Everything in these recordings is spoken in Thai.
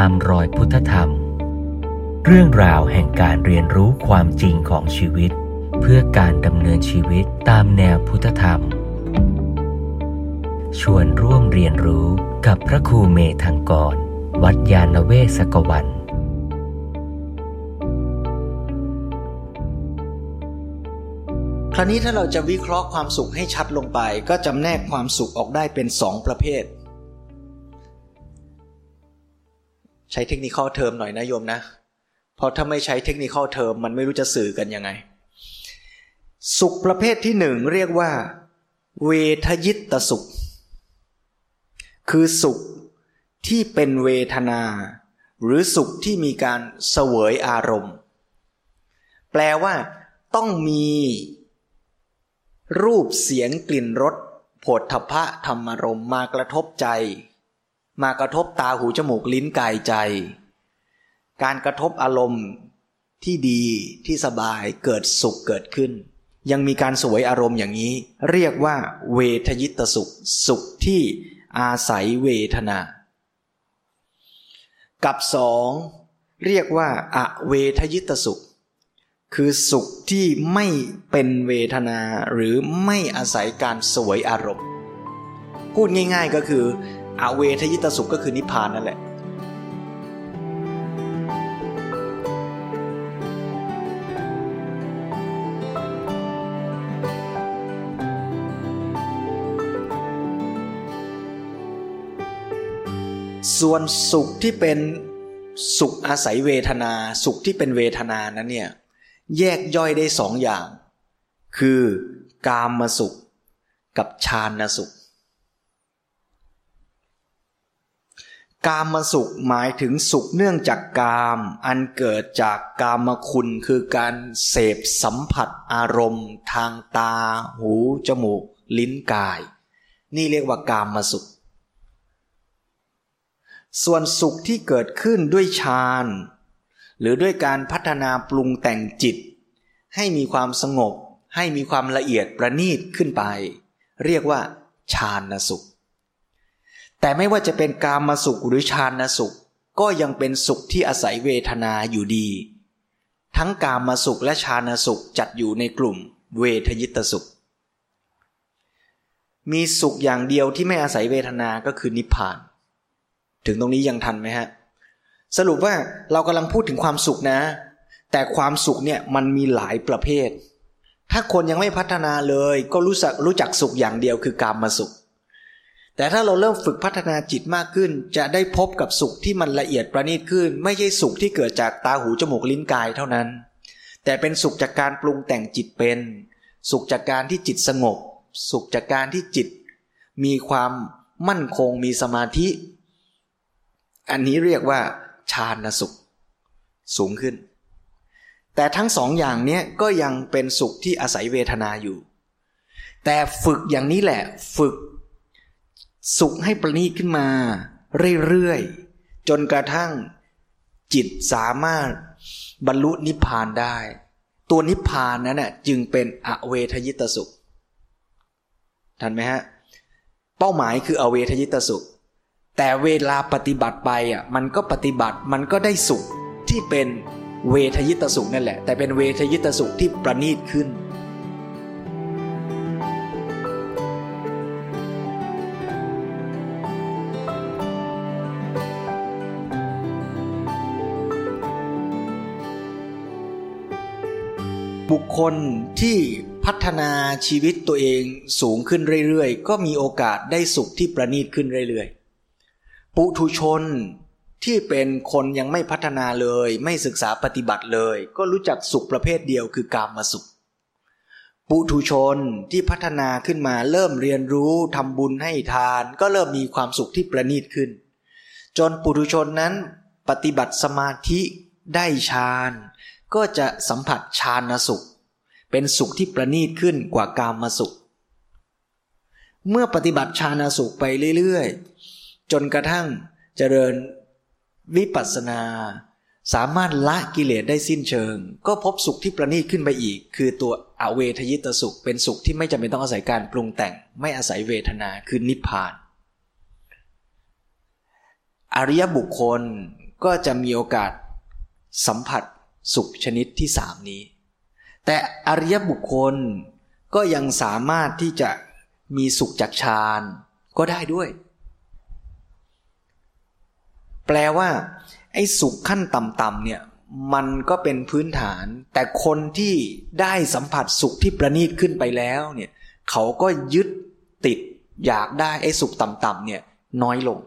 ตามรอยพุทธธรรม เรื่องราวแห่งการเรียนรู้ความจริงของชีวิต เพื่อการดำเนินชีวิตตามแนวพุทธธรรม ชวนร่วมเรียนรู้กับพระครูเมธังกร วัดยาณเวศกวันคราวนี้ถ้าเราจะวิเคราะห์ความสุขให้ชัดลงไป ก็จำแนกความสุขออกได้เป็นสองประเภท ใช้เทคนิคเทอมหน่อยนะโยมนะ เพราะถ้าไม่ใช้เทคนิคเทอมมันไม่รู้จะสื่อกันยังไง สุขประเภทที่หนึ่งเรียกว่า เวทยิตตสุข คือสุขที่เป็นเวทนา หรือสุขที่มีการเสวยอารมณ์ แปลว่าต้องมีรูปเสียงกลิ่นรสผฏฐพะธรรมรมมากระทบใจ มากระทบตาหูจมูกลิ้นกายใจ การกระทบอารมณ์ที่ดีที่สบายเกิดสุขเกิดขึ้น ยังมีการสวยอารมณ์อย่างนี้ เรียกว่า เวทยิตสุข สุขที่อาศัยเวทนา กับสองเรียกว่าอเวทยิตสุข คือสุขที่ไม่เป็นเวทนาหรือไม่อาศัยการสวยอารมณ์ พูดง่ายๆก็คือ อเวทยิตสุขก็คือนิพพานนั่นแหละ ส่วนสุขที่เป็นสุขอาศัยเวทนา สุขที่เป็นเวทนานั้นเนี่ยแยกย่อยได้สองอย่าง คือกามมาสุขกับฌานสุข กามมาสุขหมายถึงสุขเนื่องจากกาม อันเกิดจากกามคุณคือการเสพสัมผัสอารมณ์ ทางตา หู จมูก ลิ้นกาย นี่เรียกว่ากามมาสุข ส่วนสุขที่เกิดขึ้นด้วยฌานหรือด้วยการพัฒนาปรุงแต่งจิต ให้มีความสงบให้มีความละเอียดประณีตขึ้นไป เรียกว่าฌานสุข แต่ไม่ว่าจะเป็นกามมาสุขหรือฌานสุข ก็ยังเป็นสุขที่อาศัยเวทนาอยู่ดี ทั้งกามมาสุขและฌานสุขจัดอยู่ในกลุ่ม เวทยิตสุข มีสุขอย่างเดียวที่ไม่อาศัยเวทนาก็คือนิพพาน ถึงตรงนี้ยังทันไหมฮะ สรุปว่าเรากำลังพูดถึงความสุขนะ แต่ความสุขเนี่ยมันมีหลายประเภท ถ้าคนยังไม่พัฒนาเลย ก็รู้จักรู้จักสุขอย่างเดียวคือกามมาสุข แต่ถ้าเราเริ่มฝึกพัฒนาจิตมากขึ้น จะได้พบกับสุขที่มันละเอียดประณีตขึ้น ไม่ใช่สุขที่เกิดจากตาหูจมูกลิ้นกายเท่านั้น แต่เป็นสุขจากการปรุงแต่งจิตเป็น สุขจากการที่จิตสงบ สุขจากการที่จิต มีความมั่นคงมีสมาธิ อันนี้เรียกว่าฌานสุข สูงขึ้น แต่ทั้งสองอย่างนี้ก็ยังเป็นสุขที่อาศัยเวทนาอยู่ แต่ฝึกอย่างนี้แหละฝึก สุขให้ประณีตขึ้นมา เรื่อยๆ จนกระทั่ง จิตสามารถบรรลุนิพพานได้ ตัวนิพพานนั้นน่ะจึงเป็นอเวทยิตสุข ทันไหมฮะ เป้าหมายคืออเวทยิตสุข แต่เวลาปฏิบัติไปอะมันก็ปฏิบัติมันก็ได้สุขที่เป็นเวทยิตสุขนั่นแหละ แต่เป็นเวทยิตสุขที่ประณีตขึ้น คคลที่พัฒนาชีวิตตัวเองสูงขึ้นเรื่อยๆ ก็มีโอกาสได้สุขที่ประณีตขึ้นเรื่อยๆ ปุถุชนที่เป็นคนยังไม่พัฒนาเลย ไม่ศึกษาปฏิบัติเลย ก็รู้จักสุขประเภทเดียวคือกามมาสุข ปุถุชนที่พัฒนาขึ้นมาเริ่มเรียนรู้ทำบุญให้ทาน ก็เริ่มมีความสุขที่ประณีตขึ้น จนปุถุชนนั้นปฏิบัติสมาธิได้ฌานก็จะสัมผัสฌานสุข เป็นสุขที่ประณีตขึ้นกว่ากามมาสุข เมื่อปฏิบัติฌานสุขไปเรื่อยๆ จนกระทั่งเจริญวิปัสสนา สามารถละกิเลสได้สิ้นเชิง ก็พบสุขที่ประณีตขึ้นไปอีก คือตัวอเวทยิตสุข เป็นสุขที่ไม่จำเป็นต้องอาศัยการปรุงแต่ง ไม่อาศัยเวทนาคือนิพพาน อริยบุคคลก็จะมีโอกาสสัมผัสสุขชนิดที่สามนี้ แต่อริยบุคคลก็ยังสามารถที่จะมีสุขจากฌานก็ได้ด้วย แปลว่า ไอ้สุขขั้นต่ำๆเนี่ยมันก็เป็นพื้นฐาน แต่คนที่ได้สัมผัสสุขที่ประณีตขึ้นไปแล้วเนี่ยเขาก็ยึดติดอยากได้ไอ้สุขต่ำๆเนี่ยน้อยลง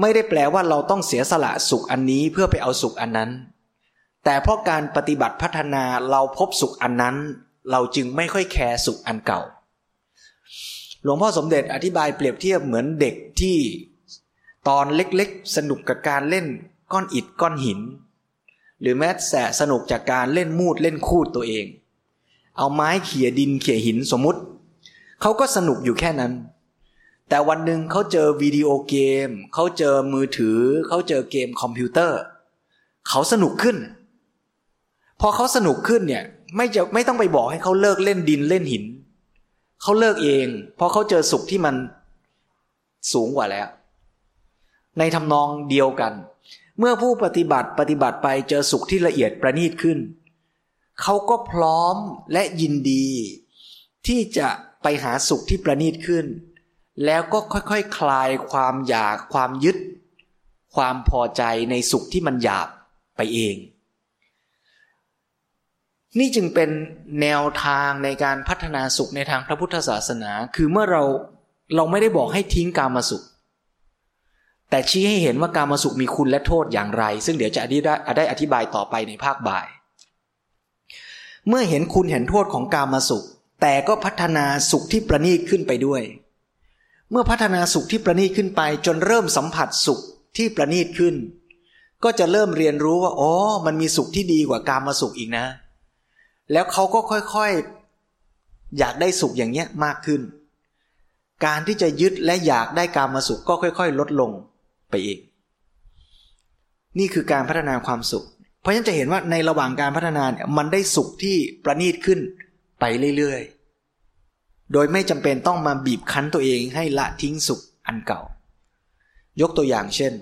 ไม่ได้แปลว่าเราต้องเสียสละสุขอันนี้เพื่อไปเอาสุขอันนั้น แต่เพราะการปฏิบัติพัฒนาเราพบสุขอันนั้น เราจึงไม่ค่อยแคร์สุขอันเก่า หลวงพ่อสมเด็จอธิบายเปรียบเทียบเหมือนเด็กที่ตอนเล็กๆ สนุกกับการเล่นก้อนอิฐก้อนหิน หรือแม้แต่สนุกจากการเล่นมูดเล่นคูดตัวเอง เอาไม้เขี่ยดินเขี่ยหินสมมุติเขาก็สนุกอยู่แค่นั้น แต่วันหนึ่งเขาเจอวิดีโอเกม เขาเจอมือถือ เขาเจอเกมคอมพิวเตอร์ เขาสนุกขึ้น พอเขาสนุกขึ้นเนี่ย ไม่จะไม่ต้องไปบอกให้เขาเลิกเล่นดินเล่นหิน เขาเลิกเอง เพราะเขาเจอสุขที่มันสูงกว่าแล้ว ในทำนองเดียวกัน เมื่อผู้ปฏิบัติปฏิบัติไปเจอสุขที่ละเอียดประณีตขึ้น เขาก็พร้อมและยินดี ที่จะไปหาสุขที่ประณีตขึ้น แล้วก็ค่อยๆคคลายความอยากความยึด ความพอใจในสุขที่มันหยาบไปเอง นี่จึงเป็นแนวทางในการพัฒนาสุขในทางพระพุทธศาสนา คือเมื่อเราเราไม่ได้บอกให้ทิ้งกามาสุข แต่ชี้ให้เห็นว่ากามาสุขมีคุณและโทษอย่างไร ซึ่งเดี๋ยวจะได้อธิบายต่อไปในภาคบ่าย เมื่อเห็นคุณเห็นโทษของกามาสุข แต่ก็พัฒนาสุขที่ประณีตขึ้นไปด้วย เมื่อพัฒนาสุขที่ประณีตขึ้นไป จนเริ่มสัมผัสสุขที่ประณีตขึ้น ก็จะเริ่มเรียนรู้ว่าอ๋อมันมีสุขที่ดีกว่าการมาสุขอีกนะ แล้วเขาก็ค่อยๆ อยากได้สุขอย่างเงี้ยมากขึ้น การที่จะยึดและอยากได้การมาสุขก็ค่อย ๆ ลดลงไปเองนี่คือการพัฒนาความสุข เพราะฉะนั้นจะเห็นว่าในระหว่างการพัฒนาเนี่ยมันได้สุขที่ประณีตขึ้นไปเรื่อยๆ โดยไม่จำเป็นต้องมาบีบคั้นตัวเองให้ละทิ้งสุขอันเก่า ยกตัวอย่างเช่น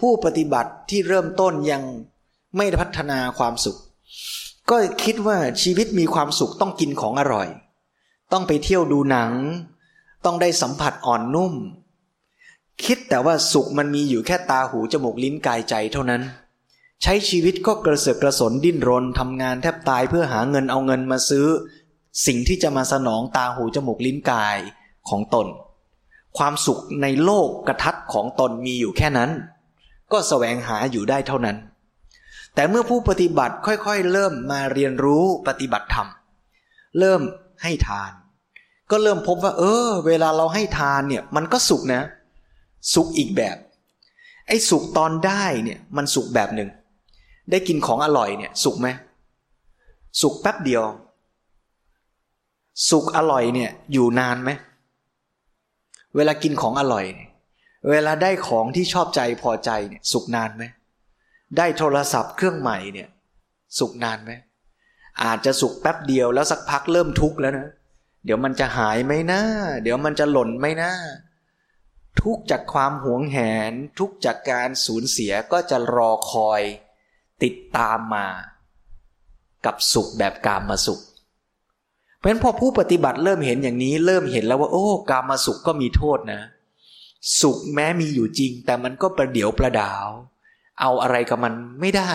ผู้ปฏิบัติที่เริ่มต้นยังไม่พัฒนาความสุข ก็คิดว่าชีวิตมีความสุขต้องกินของอร่อย ต้องไปเที่ยวดูหนัง ต้องได้สัมผัสอ่อนนุ่ม คิดแต่ว่าสุขมันมีอยู่แค่ตาหูจมูกลิ้นกายใจเท่านั้น ใช้ชีวิตก็กระเสือกกระสนดิ้นรนทำงานแทบตายเพื่อหาเงินเอาเงินมาซื้อ สิ่งที่จะมาสนองตาหูจมูกลิ้นกายของตน ความสุขในโลกกระทัดของตนมีอยู่แค่นั้น ก็สแสวงหาอยู่ได้เท่านั้น แต่เมื่อผู้ปฏิบัติค่อยๆ เริ่มมาเรียนรู้ปฏิบัติธรรม เริ่มให้ทาน ก็เริ่มพบว่า เออ เวลาเราให้ทานเนี่ย มันก็สุขนะ สุขอีกแบบ ไอ้สุขตอนได้เนี่ยมันสุขแบบหนึ่งได้กินของอร่อยเนี่ย สุขไหมสุขแป๊บเดียว สุขอร่อยเนี่ย อยู่นานไหมเวลากินของอร่อย เวลาได้ของที่ชอบใจพอใจเนี่ย สุขนานไหม ได้โทรศัพท์เครื่องใหม่เนี่ย สุขนานไหมอาจจะสุขแป๊บเดียวแล้วสักพักเริ่มทุกข์แล้วนะ เดี๋ยวมันจะหายไหมนะเดี๋ยวมันจะหล่นไหมนะทุกจากความหวงแหน ทุกจากการสูญเสียก็จะรอคอยติดตามมา กับสุขแบบกามมาสุข เพราะฉะนั้นพอผู้ปฏิบัติเริ่มเห็นอย่างนี้ เริ่มเห็นแล้วว่า โอ้ กามาสุขก็มีโทษนะ สุขแม้มีอยู่จริง แต่มันก็ประเดี๋ยวประดาว เอาอะไรกับมันไม่ได้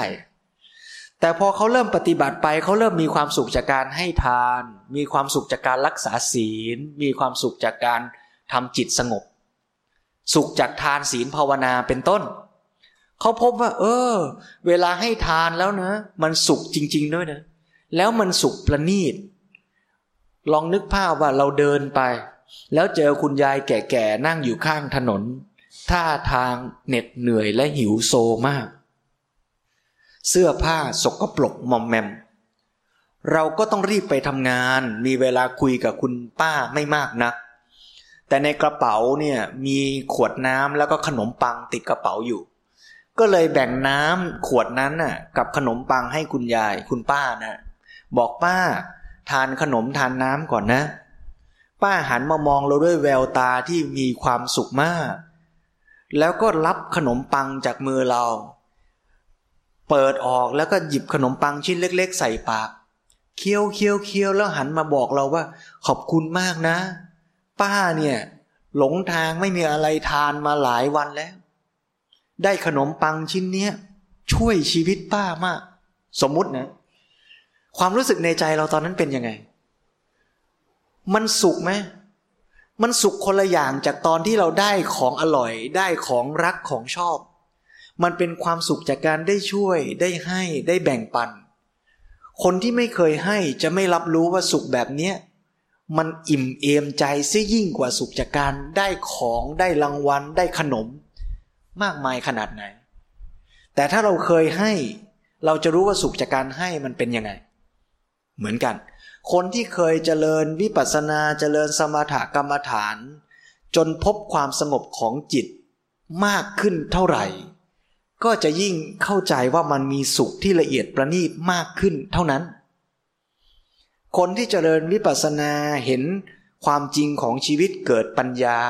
แต่พอเขาเริ่มปฏิบัติไปเขาเริ่มมีความสุขจากการให้ทาน มีความสุขจากการรักษาศีล มีความสุขจากการทำจิตสงบ สุขจากทานศีลภาวนาเป็นต้น เขาพบว่า เออ เวลาให้ทานแล้วนะ มันสุขจริง ๆ ด้วยนะ แล้วมันสุขประณีต ลองนึกภาพว่าเราเดินไป แล้วเจอคุณยายแก่ๆนั่งอยู่ข้างถนน ท่าทางเหน็ดเหนื่อยและหิวโซมาก เสื้อผ้าสกปรกมอมแมม เราก็ต้องรีบไปทำงาน มีเวลาคุยกับคุณป้าไม่มากนัก แต่ในกระเป๋าเนี่ยมีขวดน้ำแล้วก็ขนมปังติดกระเป๋าอยู่ ก็เลยแบ่งน้ำขวดนั้นน่ะกับขนมปังให้คุณยายคุณป้านะบอกป้า ทานขนมทานน้ำก่อนนะ ป้าหันมามองเราด้วยแววตาที่มีความสุขมาก แล้วก็รับขนมปังจากมือเรา เปิดออกแล้วก็หยิบขนมปังชิ้นเล็ก ๆ ใส่ปาก เคี้ยวเคี้ยวเคี้ยวแล้วหันมาบอกเราว่า ขอบคุณมากนะ ป้าเนี่ย หลงทางไม่มีอะไรทานมาหลายวันแล้ว ได้ขนมปังชิ้นเนี้ยช่วยชีวิตป้ามาก สมมุตินะ ความรู้สึกในใจเราตอนนั้นเป็นยังไง มันสุขไหม มันสุขคนละอย่างจากตอนที่เราได้ของอร่อยได้ของรักของชอบ มันเป็นความสุขจากการได้ช่วย ได้ให้ได้แบ่งปัน คนที่ไม่เคยให้จะไม่รับรู้ว่าสุขแบบเนี้ยมันอิ่มเอมใจซะยิ่งกว่าสุขจากการได้ของได้รางวัลได้ขนม มากมายขนาดไหน แต่ถ้าเราเคยให้ เราจะรู้ว่าสุขจากการให้มันเป็นยังไง เหมือนกัน คนที่เคยเจริญวิปัสสนาเจริญสมถกรรมฐาน จนพบความสงบของจิตมากขึ้นเท่าไหร่ ก็จะยิ่งเข้าใจว่ามันมีสุขที่ละเอียดประณีตมากขึ้นเท่านั้น คนที่เจริญวิปัสสนาเห็นความจริงของชีวิตเกิดปัญญา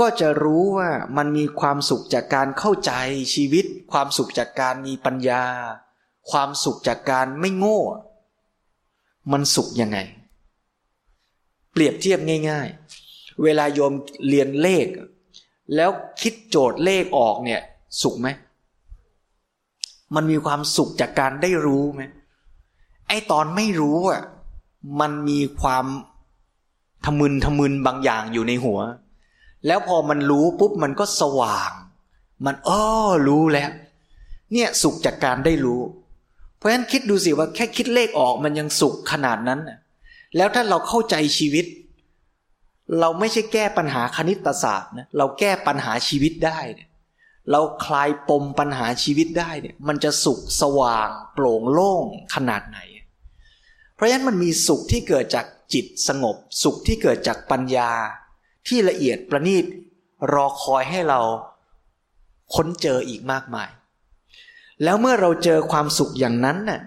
ก็จะรู้ว่ามันมีความสุขจากการเข้าใจชีวิต ความสุขจากการมีปัญญา ความสุขจากการไม่โง่ มันสุขยังไง เปรียบเทียบง่าย ๆ เวลาโยมเรียนเลข แล้วคิดโจทย์เลขออกเนี่ย สุขไหม มันมีความสุขจากการได้รู้ไหมไอตอนไม่รู้อะ มันมีความทมึนทมึนบางอย่างอยู่ในหัว แล้วพอมันรู้ปุ๊บมันก็สว่าง มันอ้อรู้แล้ว เนี่ยสุขจากการได้รู้ เพราะฉะนั้นคิดดูสิว่าแค่คิดเลขออกมันยังสุขขนาดนั้น แล้วถ้าเราเข้าใจชีวิต เราไม่ใช่แก้ปัญหาคณิตศาสตร์นะเราแก้ปัญหาชีวิตได้ เราคลายปมปัญหาชีวิตได้เนี่ยมันจะสุขสว่าง โปร่งโล่งขนาดไหน เพราะฉะนั้นมันมีสุขที่เกิดจากจิตสงบ สุขที่เกิดจากปัญญา ที่ละเอียดประณีตรอคอยให้เราค้นเจออีกมากมาย แล้วเมื่อเราเจอความสุขอย่างนั้นน่ะ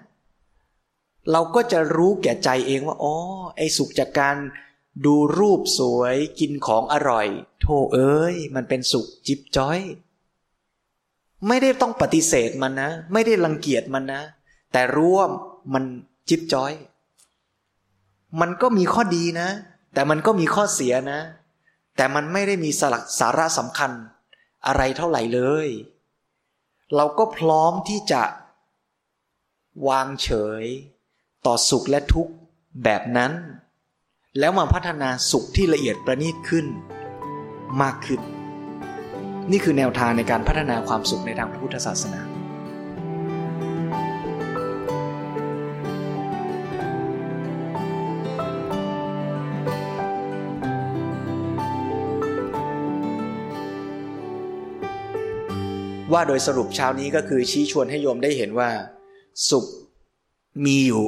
เราก็จะรู้แก่ใจเองว่าอ๋อไอ้สุขจากการดูรูปสวยกินของอร่อย โธ่เอ้ย มันเป็นสุขจิบจ้อย ไม่ได้ต้องปฏิเสธมันนะ ไม่ได้รังเกียจมันนะ แต่รู้ว่ามันจิบจ้อย มันก็มีข้อดีนะ แต่มันก็มีข้อเสียนะ แต่มันไม่ได้มีสลักสาระสำคัญอะไรเท่าไหร่เลย เราก็พร้อมที่จะ วางเฉย ต่อสุขและทุกข์แบบนั้น แล้วมาพัฒนาสุขที่ละเอียดประณีตขึ้น มากขึ้น นี่คือแนวทางในการพัฒนาความสุขในทางพุทธศาสนา ว่าโดยสรุปเช้านี้ก็คือชี้ชวนให้โยมได้เห็นว่า สุขมีอยู่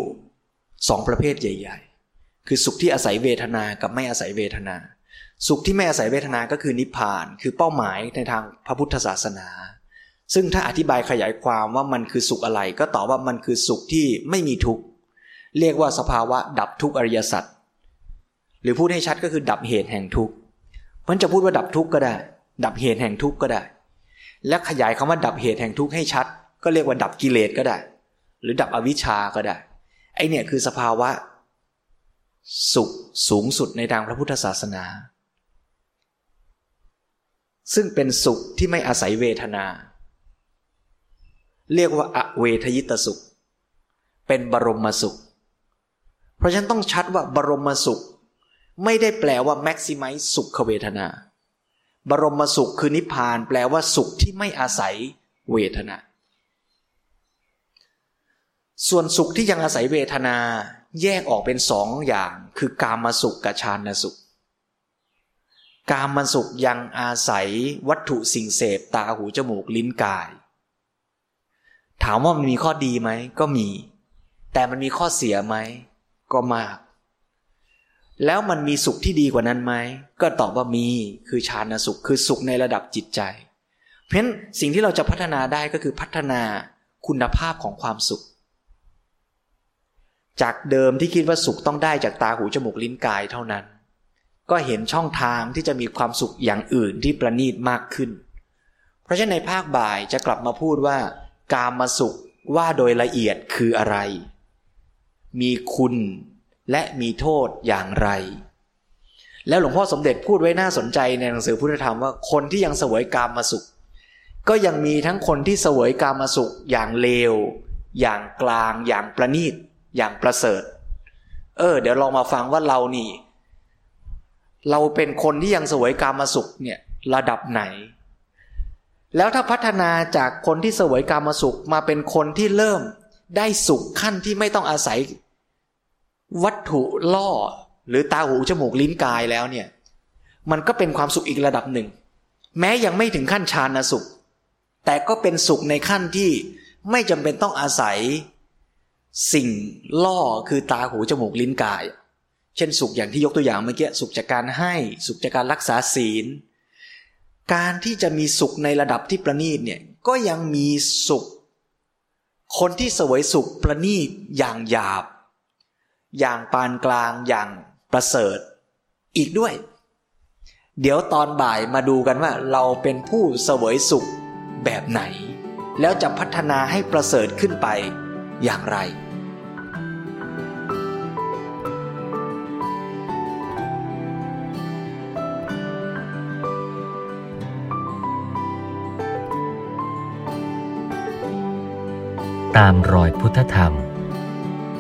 สองประเภทใหญ่ ๆ คือสุขที่อาศัยเวทนากับไม่อาศัยเวทนา สุขที่ไม่อาศัยเวทนาก็คือนิพพาน คือเป้าหมายในทางพระพุทธศาสนา ซึ่งถ้าอธิบายขยายความว่ามันคือสุขอะไร ก็ตอบว่ามันคือสุขที่ไม่มีทุกข์เรียกว่าสภาวะดับทุกข์อริยสัจหรือพูดให้ชัดก็คือดับเหตุแห่งทุกข์มันจะพูดว่าดับทุกข์ก็ได้ ดับเหตุแห่งทุกข์ก็ได้ และขยายคำว่าดับเหตุแห่งทุกข์ให้ชัด ก็เรียกว่าดับกิเลสก็ได้ หรือดับอวิชชาก็ได้ ไอเนี่ยคือสภาวะ สุขสูงสุดในทางพระพุทธศาสนา ซึ่งเป็นสุขที่ไม่อาศัยเวทนา เรียกว่าอเวทยิตสุข เป็นบรมสุข เพราะฉะนั้นต้องชัดว่าบรมสุข ไม่ได้แปลว่าแม็กซิมัยสุขเวทนา บรมสุขคือนิพพานแปลว่าสุขที่ไม่อาศัยเวทนา ส่วนสุขที่ยังอาศัยเวทนาแยกออกเป็นสองอย่าง คือกามสุขกับฌานสุข กามสุขยังอาศัยวัตถุสิ่งเสพตาหูจมูกลิ้นกาย ถามว่ามันมีข้อดีไหมก็มี แต่มันมีข้อเสียไหมก็มาก แล้วมันมีสุขที่ดีกว่านั้นไหม ก็ตอบว่ามี คือฌานสุข คือสุขในระดับจิตใจ เพราะฉะนั้นสิ่งที่เราจะพัฒนาได้ก็คือพัฒนาคุณภาพของความสุข จากเดิมที่คิดว่าสุขต้องได้จากตาหูจมูกลิ้นกายเท่านั้น ก็เห็นช่องทางที่จะมีความสุขอย่างอื่นที่ประณีตมากขึ้น เพราะฉะนั้นในภาคบ่ายจะกลับมาพูดว่า กามมาสุขว่าโดยละเอียดคืออะไร มีคุณ และมีโทษอย่างไร แล้วหลวงพ่อสมเด็จพูดไว้น่าสนใจในหนังสือพุทธธรรมว่าคนที่ยังเสวยกามมาสุข ก็ยังมีทั้งคนที่เสวยกามมาสุขอย่างเลว อย่างกลาง อย่างประณีต อย่างประเสริฐ เออ เดี๋ยวลองมาฟังว่าเรานี่ เราเป็นคนที่ยังเสวยกามมาสุขเนี่ยระดับไหน แล้วถ้าพัฒนาจากคนที่เสวยกามมาสุขมาเป็นคนที่เริ่มได้สุขขั้นที่ไม่ต้องอาศัย วัตถุล่อ หรือตาหูจมูกลิ้นกายแล้วเนี่ย มันก็เป็นความสุขอีกระดับหนึ่ง แม้ยังไม่ถึงขั้นฌานสุข แต่ก็เป็นสุขในขั้นที่ไม่จำเป็นต้องอาศัย สิ่งล่อคือตาหูจมูกลิ้นกาย เช่นสุขอย่างที่ยกตัวอย่างเมื่อกี้สุขจากการให้สุขจากการรักษาศีล การที่จะมีสุขในระดับที่ประณีตเนี่ยก็ยังมีสุข คนที่เสวยสุขประณีตอย่างหยาบ อย่างปานกลางอย่างประเสริฐ อีกด้วย เดี๋ยวตอนบ่ายมาดูกันว่าเราเป็นผู้เสวยสุขแบบไหน แล้วจะพัฒนาให้ประเสริฐขึ้นไปอย่างไรตามรอยพุทธธรรม